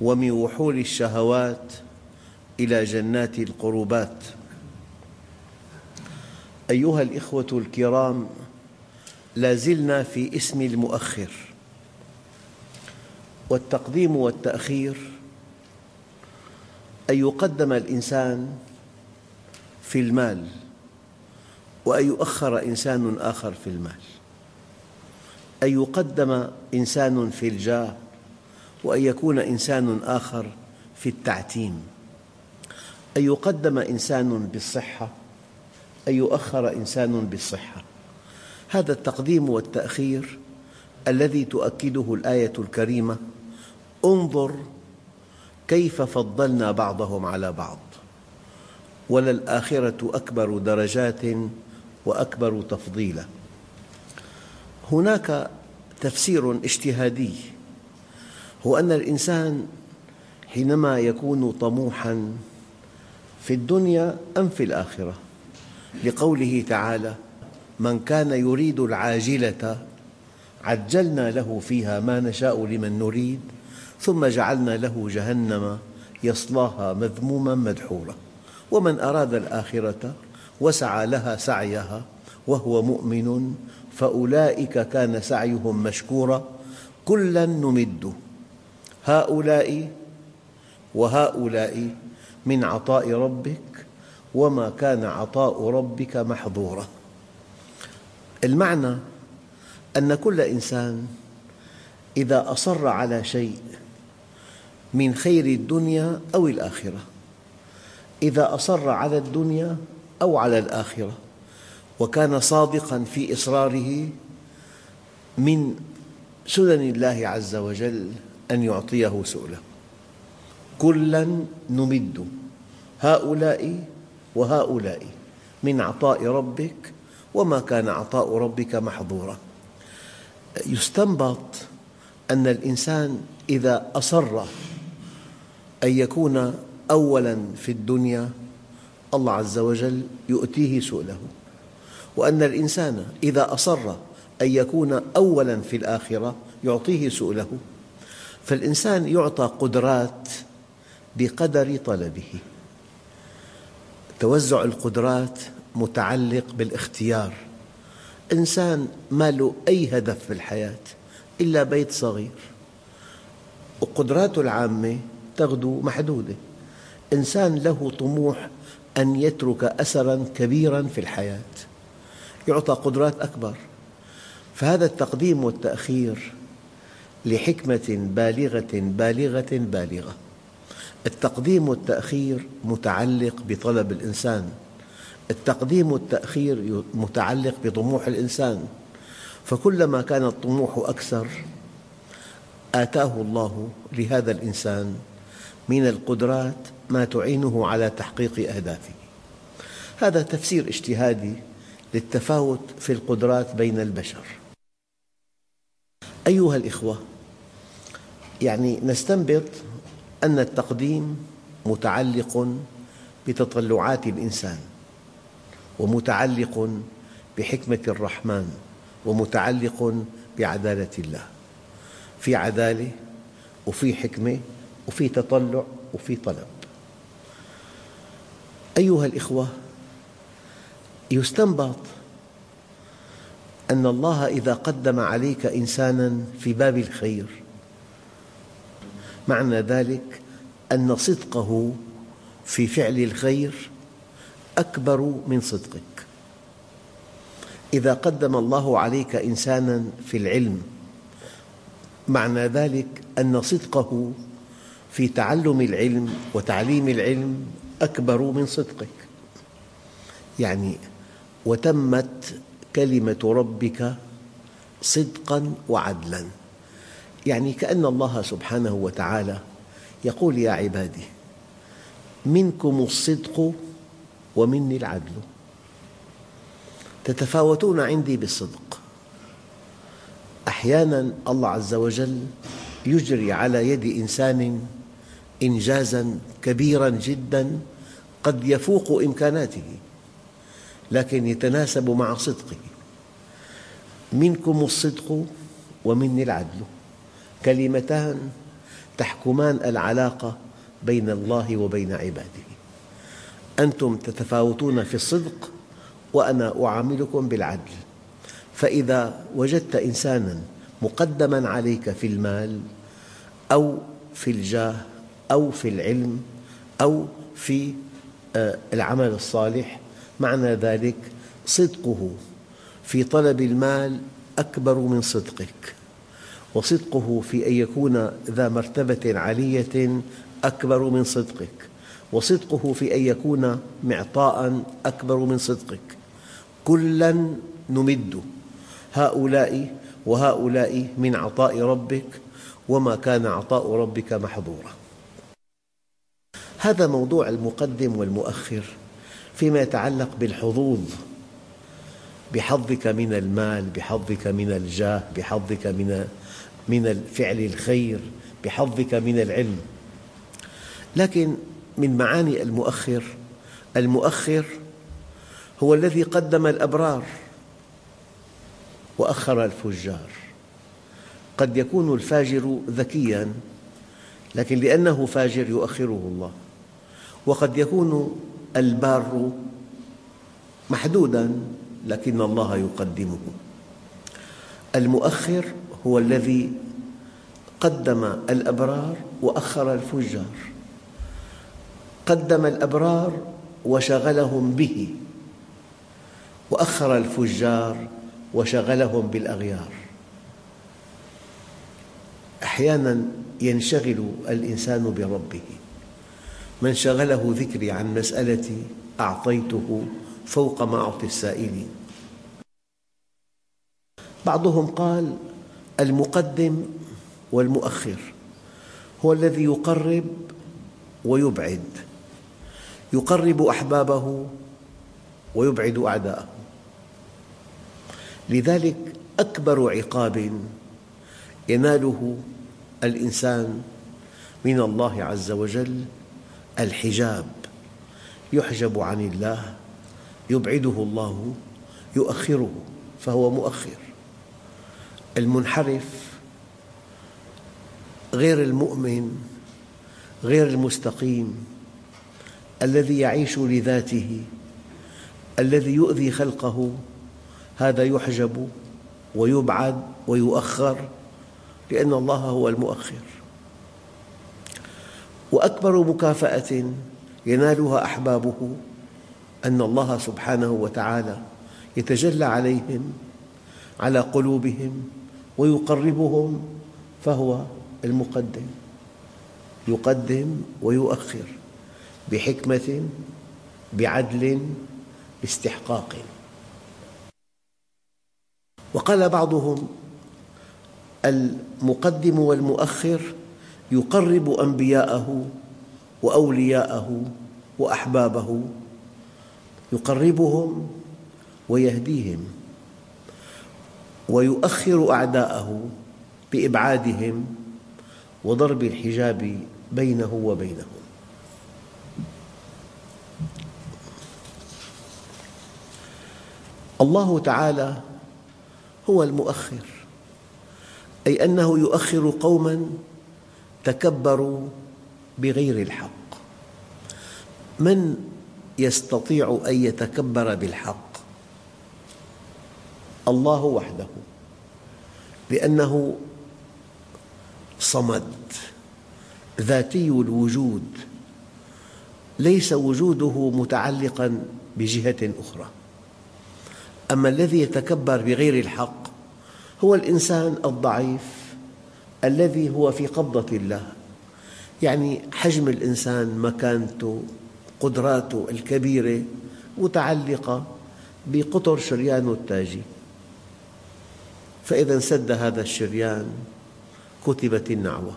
ومن وحول الشهوات إلى جنات القربات. أيها الإخوة الكرام لا زلنا في اسم المؤخر. والتقديم والتأخير أن يقدم الإنسان في المال وأن يؤخر إنسان آخر في المال. أن يقدم إنسان في الجاه وأن يكون إنسان آخر في التعتيم. أن يقدم إنسان بالصحة أن يؤخر إنسان بالصحة. هذا التقديم والتأخير الذي تؤكده الآية الكريمة انظر كيف فضلنا بعضهم على بعض. وللآخرة أكبر درجات وأكبر تفضيلا. هناك تفسير اجتهادي هو أن الإنسان حينما يكون طموحاً في الدنيا أم في الآخرة. لقوله تعالى من كان يريد العاجلة عجلنا له فيها ما نشاء لمن نريد ثم جعلنا له جهنم يصلاها مذموما مدحورا ومن أراد الآخرة وسعى لها سعيها وهو مؤمن فأولئك كان سعيهم مشكورا كلا نمد هؤلاء وهؤلاء من عطاء ربك وما كان عطاء ربك محظورا. المعنى أن كل إنسان إذا أصر على شيء من خير الدنيا أو الآخرة إذا أصر على الدنيا أو على الآخرة وكان صادقاً في إصراره من سنن الله عز وجل أن يعطيه سؤله. كلا نمد هؤلاء وهؤلاء من عطاء ربك وما كان عطاء ربك محظورا. يستنبط أن الإنسان إذا أصر أن يكون أولاً في الدنيا الله عز وجل يؤتيه سؤله. وأن الإنسان إذا أصر أن يكون أولاً في الآخرة يعطيه سؤله. فالإنسان يعطى قدرات بقدر طلبه. توزع القدرات متعلق بالاختيار. إنسان ما له أي هدف في الحياة إلا بيت صغير. وقدراته العامة تغدو محدودة. إنسان له طموح أن يترك أثراً كبيراً في الحياة. يعطى قدرات أكبر. فهذا التقديم والتأخير لحكمة بالغة بالغة بالغة. التقديم والتأخير متعلق بطلب الإنسان. التقديم والتأخير متعلق بطموح الإنسان. فكلما كان الطموح أكثر آتاه الله لهذا الإنسان من القدرات ما تعينه على تحقيق أهدافه. هذا تفسير اجتهادي للتفاوت في القدرات بين البشر. أيها الإخوة يعني نستنبط أن التقديم متعلق بتطلعات الإنسان ومتعلق بحكمة الرحمن ومتعلق بعدالة الله. في عدالة وفي حكمة وفي تطلع وفي طلب. أيها الإخوة يستنبط أن الله إذا قدم عليك إنساناً في باب الخير معنى ذلك أن صدقه في فعل الخير أكبر من صدقك. إذا قدم الله عليك إنساناً في العلم معنى ذلك أن صدقه في تعلم العلم وتعليم العلم أكبر من صدقك. يعني وتمت كلمة ربك صدقاً وعدلاً. يعني كأن الله سبحانه وتعالى يقول يا عبادي منكم الصدق ومني العدل. تتفاوتون عندي بالصدق. أحيانا الله عز وجل يجري على يد إنسان إنجازا كبيرا جدا قد يفوق إمكاناته لكن يتناسب مع صدقه. منكم الصدق ومني العدل. كلمتان تحكمان العلاقة بين الله وبين عباده. أنتم تتفاوتون في الصدق وأنا أعاملكم بالعدل. فإذا وجدت إنسانا مقدما عليك في المال أو في الجاه أو في العلم أو في آه، العمل الصالح معنى ذلك صدقه في طلب المال أكبر من صدقك. وصدقه في أن يكون ذا مرتبة عالية أكبر من صدقك. وصدقه في أن يكون معطاء أكبر من صدقك. كلا نمد هؤلاء وهؤلاء من عطاء ربك وما كان عطاء ربك محظورا. هذا موضوع المقدم والمؤخر فيما يتعلق بالحظوظ. بحظك من المال بحظك من الجاه بحظك من من فعل الخير بحظك من العلم. لكن من معاني المؤخر المؤخر هو الذي قدم الأبرار وأخر الفجار. قد يكون الفاجر ذكياً لكن لأنه فاجر يؤخره الله. وقد يكون البار محدوداً لكن الله يقدمه. المؤخر هو الذي قدم الأبرار وأخر الفجار. قدم الأبرار وشغلهم به وأخر الفجار وشغلهم بالأغيار. أحيانا ينشغل الإنسان بربه. من شغله ذكري عن مسألتي أعطيته فوق ما أعطي السائلين. بعضهم قال المقدم والمؤخر هو الذي يقرب ويبعد يقرب أحبابه ويبعد أعداءه. لذلك أكبر عقاب يناله الإنسان من الله عز وجل الحجاب. يحجب عن الله يبعده الله يؤخره فهو مؤخر. المنحرف غير المؤمن غير المستقيم الذي يعيش لذاته الذي يؤذي خلقه هذا يحجب ويبعد ويؤخر لأن الله هو المؤخر. وأكبر مكافأة ينالها أحبابه أن الله سبحانه وتعالى يتجلى عليهم على قلوبهم ويقربهم فهو المقدم. يقدم ويؤخر بحكمة بعدل باستحقاق. وقال بعضهم المقدم والمؤخر يقرب أنبياءه وأولياءه وأحبابه. يقربهم ويهديهم. ويؤخر أعداءه بإبعادهم وضرب الحجاب بينه وبينهم. الله تعالى هو المؤخر أي أنه يؤخر قوماً تكبروا بغير الحق. من يستطيع أن يتكبر بالحق؟ الله وحده. لأنه صمد ذاتي الوجود ليس وجوده متعلقاً بجهة أخرى. أما الذي يتكبر بغير الحق هو الإنسان الضعيف الذي هو في قبضة الله. يعني حجم الإنسان مكانته قدراته الكبيرة متعلقة بقطر شريانه التاجي. فإذا انسد هذا الشريان كتبت النعوة.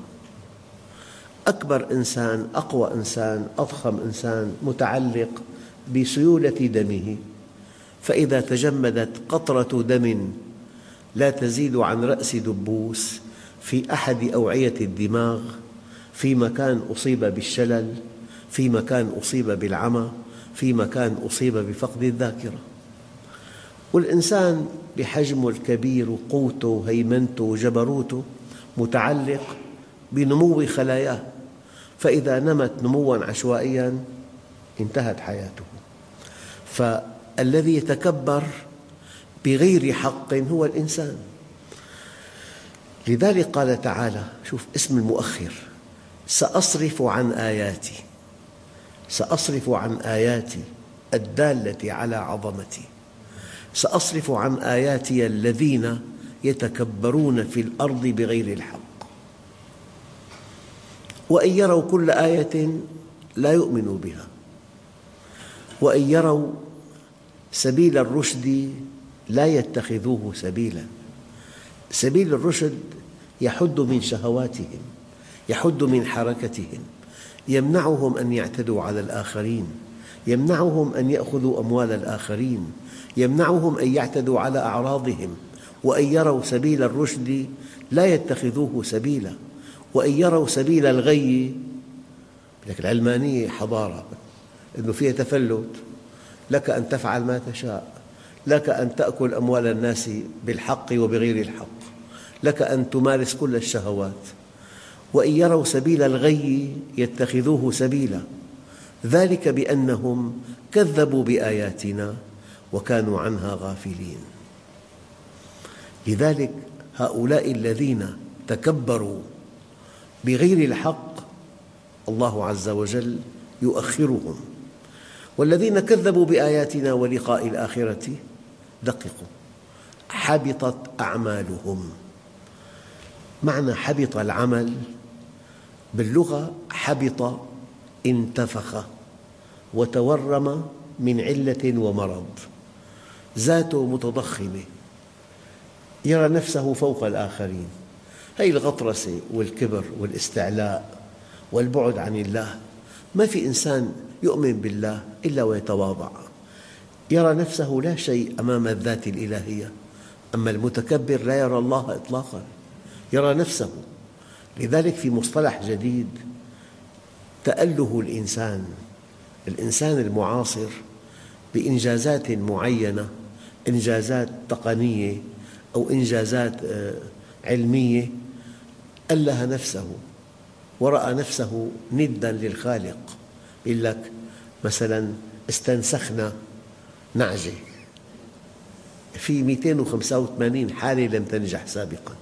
أكبر إنسان أقوى إنسان أضخم إنسان متعلق بسيولة دمه. فإذا تجمدت قطرة دم لا تزيد عن رأس دبوس في أحد أوعية الدماغ في مكان أصيب بالشلل في مكان أصيب بالعمى في مكان أصيب بفقد الذاكرة. والإنسان بحجمه الكبير وقوته وهيمنته وجبروته متعلق بنمو خلاياه. فإذا نمت نمواً عشوائياً انتهت حياته. فالذي يتكبر بغير حق هو الإنسان. لذلك قال تعالى شوف اسم المؤخر سأصرف عن آياتي سأصرف عن آياتي الدالة على عظمتي. سأصرف عن آياتي الذين يتكبرون في الأرض بغير الحق. وإن يروا كل آية لا يؤمنوا بها. وإن يروا سبيل الرشد لا يتخذوه سبيلا. سبيل الرشد يحد من شهواتهم يحد من حركتهم يمنعهم أن يعتدوا على الآخرين يمنعهم أن يأخذوا أموال الآخرين يمنعهم أن يعتدوا على أعراضهم وأن يروا سبيل الرشد لا يتخذوه سبيلا وإن يروا سبيل الغي. لك العلمانية حضارة أنه فيها تفلت. لك أن تفعل ما تشاء. لك أن تأكل أموال الناس بالحق وبغير الحق. لك أن تمارس كل الشهوات. وإن يروا سبيل الغي يتخذوه سبيلا. ذلك بأنهم كذبوا بآياتنا. وكانوا عنها غافلين. لذلك هؤلاء الذين تكبروا بغير الحق الله عز وجل يؤخرهم. والذين كذبوا بآياتنا ولقاء الآخرة دققوا. حبطت أعمالهم. معنى حبط العمل باللغة حبط انتفخ وتورم من علة ومرض. ذاته متضخمة. يرى نفسه فوق الآخرين. هذه الغطرسة والكبر والاستعلاء والبعد عن الله. ما في إنسان يؤمن بالله إلا ويتواضع. يرى نفسه لا شيء أمام الذات الإلهية. أما المتكبر لا يرى الله إطلاقاً. يرى نفسه. لذلك في مصطلح جديد تأله الإنسان. الإنسان المعاصر بإنجازات معينة إنجازات تقنية أو إنجازات آه، علمية أله نفسه ورأى نفسه ندا للخالق يقول لك مثلا استنسخنا نعجة. في 285 حالة لم تنجح سابقا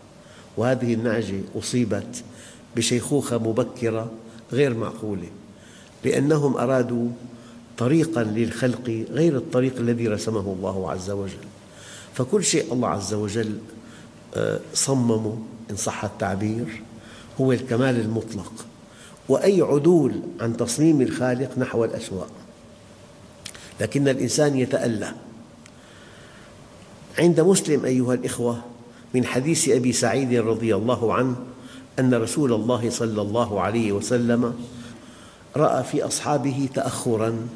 وهذه النعجة أصيبت بشيخوخة مبكرة غير معقولة لأنهم أرادوا طريقا للخلق غير الطريق الذي رسمه الله عز وجل. فكل شيء الله عز وجل آه، صممه إن صح التعبير هو الكمال المطلق. وأي عدول عن تصميم الخالق نحو الأسواء لكن الإنسان يتألى. عند مسلم أيها الإخوة من حديث أبي سعيد رضي الله عنه أن رسول الله صلى الله عليه وسلم رأى في أصحابه تأخراً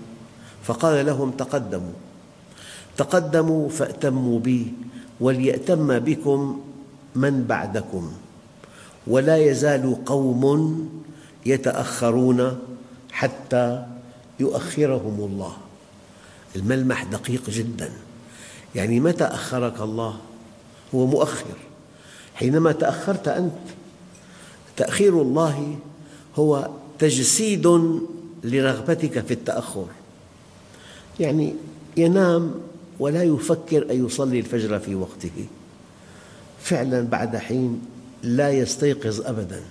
فقال لهم تقدموا. تقدموا فأتموا بي وليأتم بكم من بعدكم. ولا يزال قوم يتأخرون حتى يؤخرهم الله. الملمح دقيق جدا. يعني متى أخرك الله؟ هو مؤخر. حينما تأخرت أنت تأخير الله هو تجسيد لرغبتك في التأخر. يعني ينام ولا يفكر أن يصلي الفجر في وقته. فعلا بعد حين لا يستيقظ أبدا.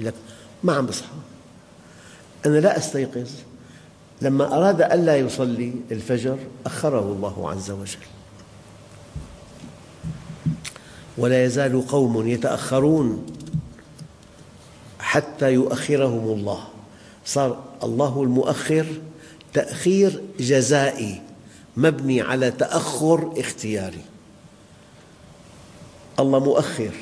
لك ما عم بصحى. أنا لا أستيقظ. لما أراد ألا يصلي الفجر أخره الله عز وجل. ولا يزال قوم يتأخرون حتى يؤخرهم الله. صار الله المؤخر تأخير جزائي مبني على تأخر اختياري. الله مؤخر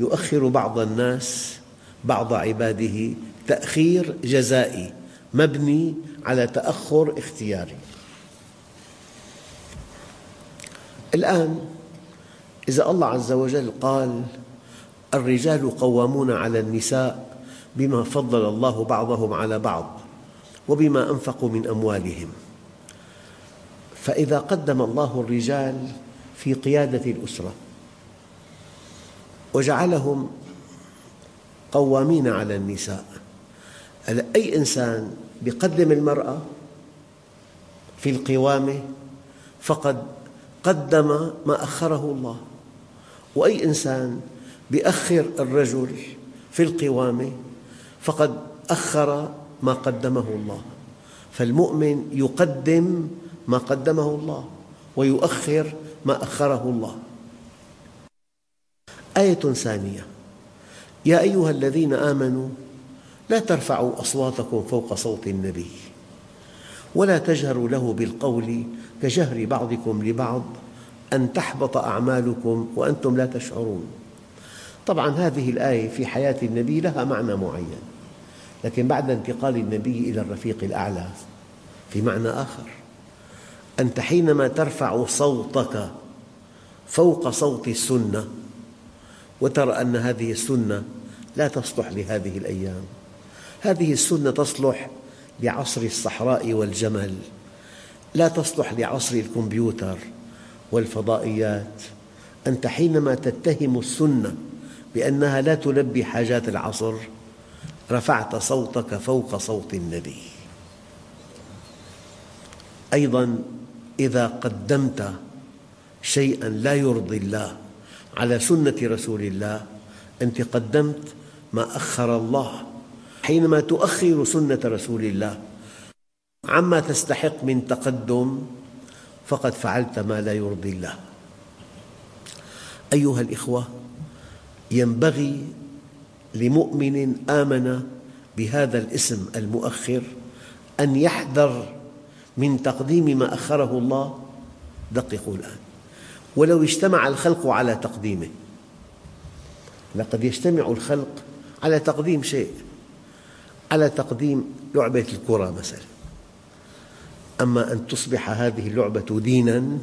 يؤخر بعض الناس بعض عباده تأخير جزائي مبني على تأخر اختياري. الآن إذا الله عز وجل قال الرجال قوامون على النساء بما فضل الله بعضهم على بعض وبما أنفقوا من أموالهم. فإذا قدم الله الرجال في قيادة الأسرة وجعلهم قوامين على النساء أي إنسان يقدم المرأة في القوامة فقد قدم ما أخره الله؟ وأي إنسان يؤخر الرجل في القوامة فقد أخر ما قدمه الله. فالمؤمن يقدم ما قدمه الله ويؤخر ما أخره الله. آية ثانية. يا أيها الذين آمنوا لا ترفعوا أصواتكم فوق صوت النبي ولا تجهروا له بالقول كجهر بعضكم لبعض أن تحبط أعمالكم وأنتم لا تشعرون. طبعا هذه الآية في حياة النبي لها معنى معين. لكن بعد انتقال النبي إلى الرفيق الأعلى في معنى آخر أنت حينما ترفع صوتك فوق صوت السنة وترى أن هذه السنة لا تصلح لهذه الأيام. هذه السنة تصلح لعصر الصحراء والجمل لا تصلح لعصر الكمبيوتر والفضائيات. أنت حينما تتهم السنة بأنها لا تلبي حاجات العصر رفعت صوتك فوق صوت النبي. أيضا إذا قدمت شيئا لا يرضي الله على سنة رسول الله أنت قدمت ما أخر الله. حينما تؤخر سنة رسول الله عما تستحق من تقدم فقد فعلت ما لا يرضي الله. أيها الإخوة ينبغي لمؤمن آمن بهذا الاسم المؤخر أن يحذر من تقديم ما أخره الله. دققوا الآن. ولو اجتمع الخلق على تقديمه. لقد يجتمع الخلق على تقديم شيء. على تقديم لعبة الكرة مثلا. أما أن تصبح هذه اللعبة ديناً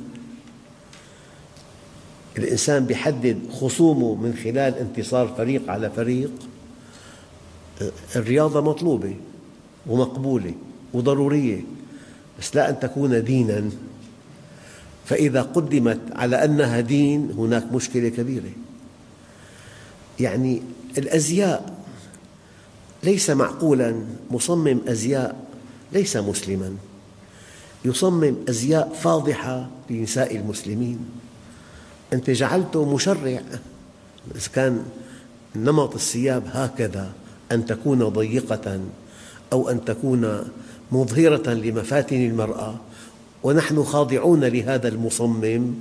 الإنسان يحدد خصومه من خلال انتصار فريق على فريق الرياضة مطلوبة ومقبولة وضرورية بس لا أن تكون ديناً. فإذا قدمت على أنها دين هناك مشكلة كبيرة. يعني الأزياء ليس معقولاً مصمم أزياء ليس مسلماً. يصمم أزياء فاضحة لنساء المسلمين. أنت جعلته مشرع. إذا كان نمط الثياب هكذا أن تكون ضيقة أو أن تكون مظهرة لمفاتن المرأة ونحن خاضعون لهذا المصمم.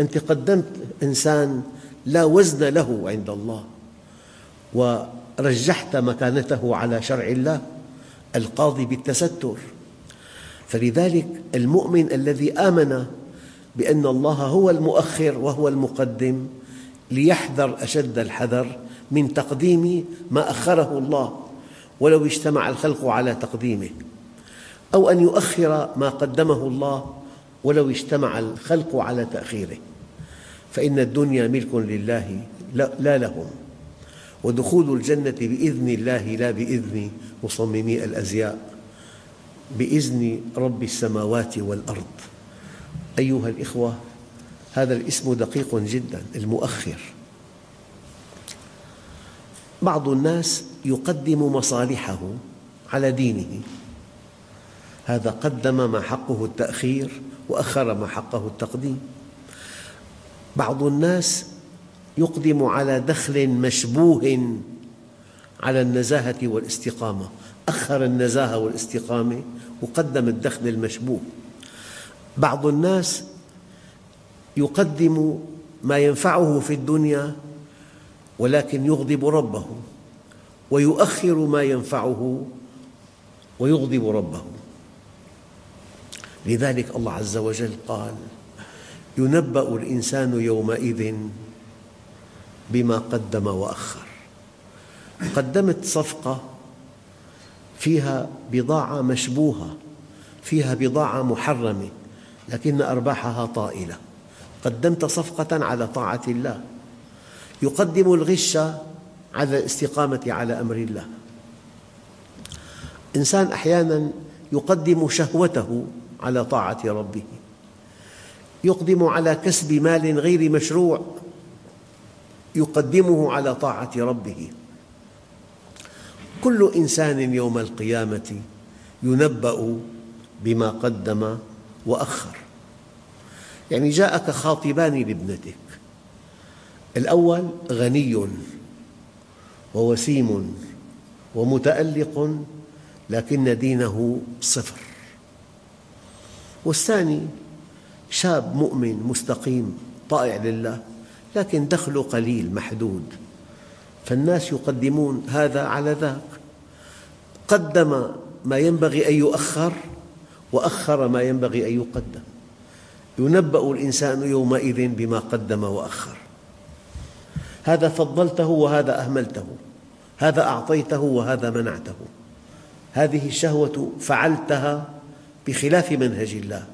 أنت قدمت إنسان لا وزن له عند الله ورجحت مكانته على شرع الله القاضي بالتستر. فلذلك المؤمن الذي آمن بأن الله هو المؤخر وهو المقدم ليحذر أشد الحذر من تقديم ما أخره الله ولو اجتمع الخلق على تقديمه أو أن يؤخر ما قدمه الله ولو اجتمع الخلق على تأخيره فإن الدنيا ملك لله لا لهم ودخول الجنة بإذن الله لا بإذن مصممي الأزياء بإذن رب السماوات والأرض أيها الإخوة هذا الاسم دقيق جدا المؤخر. بعض الناس يقدم مصالحه على دينه. هذا قدم ما حقه التأخير وأخر ما حقه التقديم. بعض الناس يقدم على دخل مشبوه على النزاهة والاستقامة. أخر النزاهة والاستقامة وقدم الدخل المشبوه. بعض الناس يقدم ما ينفعه في الدنيا ولكن يغضب ربه ويؤخر ما ينفعه ويغضب ربه. لذلك الله عز وجل قال ينبأ الإنسان يومئذ بما قدم وأخر. قدمت صفقة فيها بضاعة مشبوهة فيها بضاعة محرمة. لكن أرباحها طائلة. قدمت صفقة على طاعة الله. يقدم الغش على الاستقامة على أمر الله. إنسان أحياناً يقدم شهوته على طاعة ربه. يقدم على كسب مال غير مشروع. يقدمه على طاعة ربه. كل إنسان يوم القيامة ينبأ بما قدم وأخر. يعني جاءك خاطبان لابنتك الأول غني ووسيم ومتألق لكن دينه صفر. والثاني شاب مؤمن مستقيم طائع لله لكن دخله قليل محدود. فالناس يقدمون هذا على ذاك. قدم ما ينبغي أن يؤخر وأخر ما ينبغي أن يقدم. ينبأ الإنسان يومئذ بما قدم وأخر. هذا فضلته وهذا أهملته. هذا أعطيته وهذا منعته. هذه الشهوة فعلتها بخلاف منهج الله.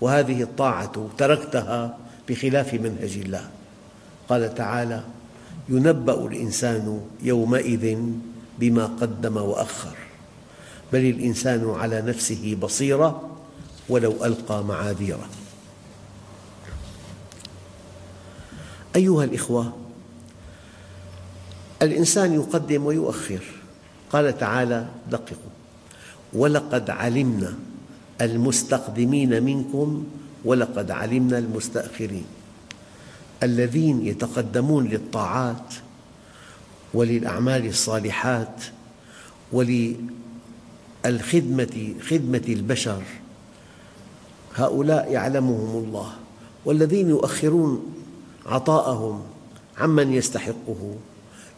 وهذه الطاعة تركتها بخلاف منهج الله. قال تعالى ينبأ الإنسان يومئذ بما قدم وأخر. بل الإنسان على نفسه بصيرة ولو ألقى معاذيره. أيها الإخوة الإنسان يقدم ويؤخر. قال تعالى دققوا ولقد علمنا المستقدمين منكم ولقد علمنا المستأخرين الذين يتقدمون للطاعات وللأعمال الصالحات وللخدمة خدمة البشر. هؤلاء يعلمهم الله والذين يؤخرون عطاءهم عمن يستحقه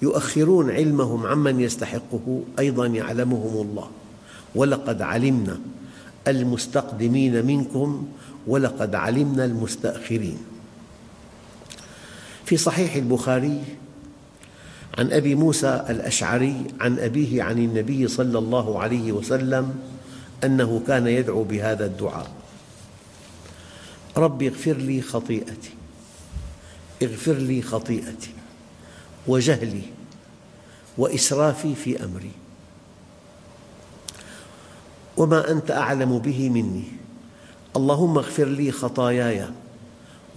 يؤخرون علمهم عمن يستحقه أيضا يعلمهم الله. ولقد علمنا المستقدمين منكم ولقد علمنا المستأخرين. في صحيح البخاري عن أبي موسى الأشعري عن أبيه عن النبي صلى الله عليه وسلم أنه كان يدعو بهذا الدعاء. رب اغفر لي خطيئتي اغفر لي خطيئتي وجهلي وإسرافي في أمري. وما أنت أعلم به مني. اللهم اغفر لي خطاياي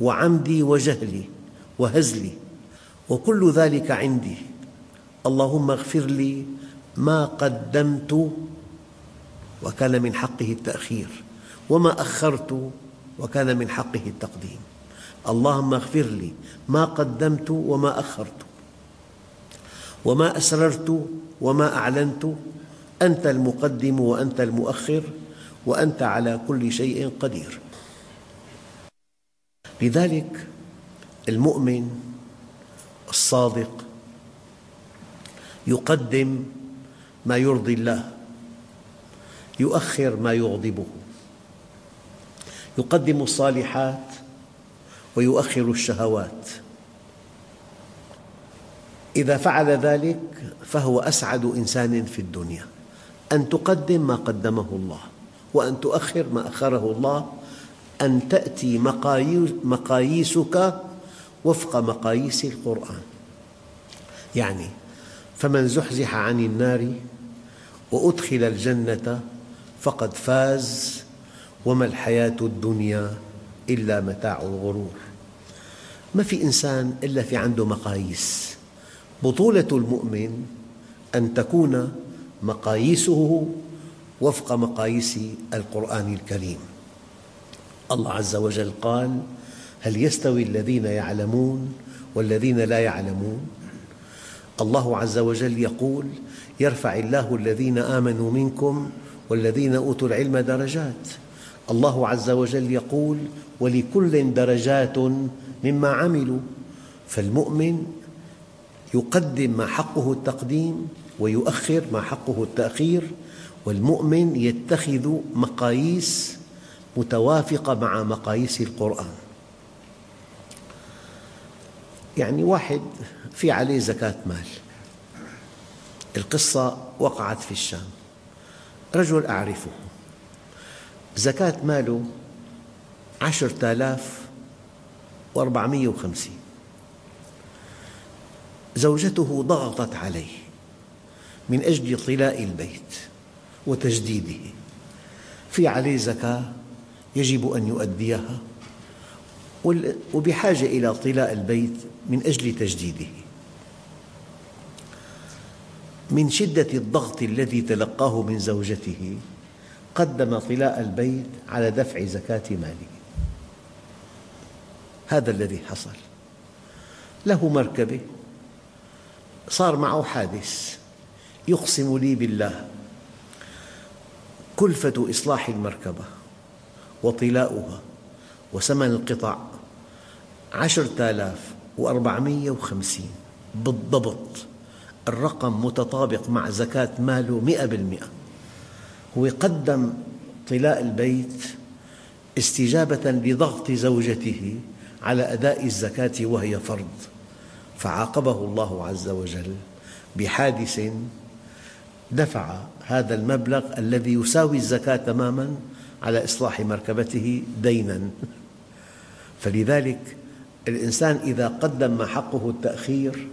وعمدي وجهلي وهزلي. وكل ذلك عندي. اللهم اغفر لي ما قدمت وكان من حقه التأخير وما أخرت وكان من حقه التقديم. اللهم اغفر لي ما قدمت وما أخرت وما أسررت وما أعلنت. أنت المقدم وأنت المؤخر وأنت على كل شيء قدير. لذلك المؤمن الصادق يقدم ما يرضي الله يؤخر ما يغضبه يقدم الصالحات ويؤخر الشهوات. إذا فعل ذلك فهو أسعد إنسان في الدنيا. أن تقدم ما قدمه الله وأن تؤخر ما أخره الله أن تأتي مقاييسك وفق مقاييس القرآن. يعني فمن زحزح عن النار وأدخل الجنة فقد فاز وما الحياة الدنيا إلا متاع الغرور. ما في إنسان إلا في عنده مقاييس. بطولة المؤمن أن تكون مقاييسه وفق مقاييس القرآن الكريم. الله عز وجل قال هل يستوي الذين يعلمون والذين لا يعلمون؟ الله عز وجل يقول يرفع الله الذين آمنوا منكم والذين أوتوا العلم درجات. الله عز وجل يقول ولكل درجات مما عملوا. فالمؤمن يقدم ما حقه التقديم ويؤخر ما حقه التأخير والمؤمن يتخذ مقاييس متوافقة مع مقاييس القرآن. يعني واحد في عليه زكاة مال. القصة وقعت في الشام. رجل أعرفه. زكاة ماله عشرة آلاف وأربعمائة وخمسين. زوجته ضغطت عليه من أجل طلاء البيت وتجديده. في عليه زكاة يجب أن يؤديها وبحاجة إلى طلاء البيت من أجل تجديده. من شدة الضغط الذي تلقاه من زوجته قدم طلاء البيت على دفع زكاة ماله. هذا الذي حصل. له مركبة. صار معه حادث. يقسم لي بالله. كلفة إصلاح المركبة وطلاؤها وثمن القطع عشرة آلاف وأربعمائة وخمسين. بالضبط. الرقم متطابق مع زكاة ماله مئة بالمئة. هو قدم طلاء البيت استجابة لضغط زوجته على أداء الزكاة وهي فرض. فعاقبه الله عز وجل بحادث دفع هذا المبلغ الذي يساوي الزكاة تماماً على إصلاح مركبته ديناً. فلذلك الإنسان إذا قدم ما حقه التأخير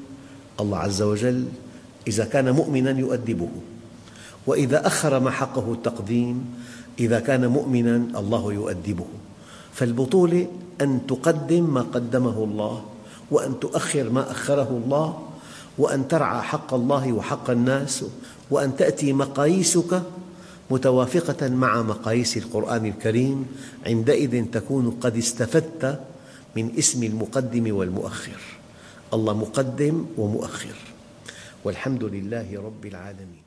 الله عز وجل إذا كان مؤمناً يؤدبه. وإذا أخر ما حقه التقديم إذا كان مؤمناً الله يؤدبه. فالبطولة أن تقدم ما قدمه الله وأن تؤخر ما أخره الله وأن ترعى حق الله وحق الناس وأن تأتي مقاييسك متوافقة مع مقاييس القرآن الكريم عندئذ تكون قد استفدت من اسم المقدم والمؤخر. الله مقدم ومؤخر. والحمد لله رب العالمين.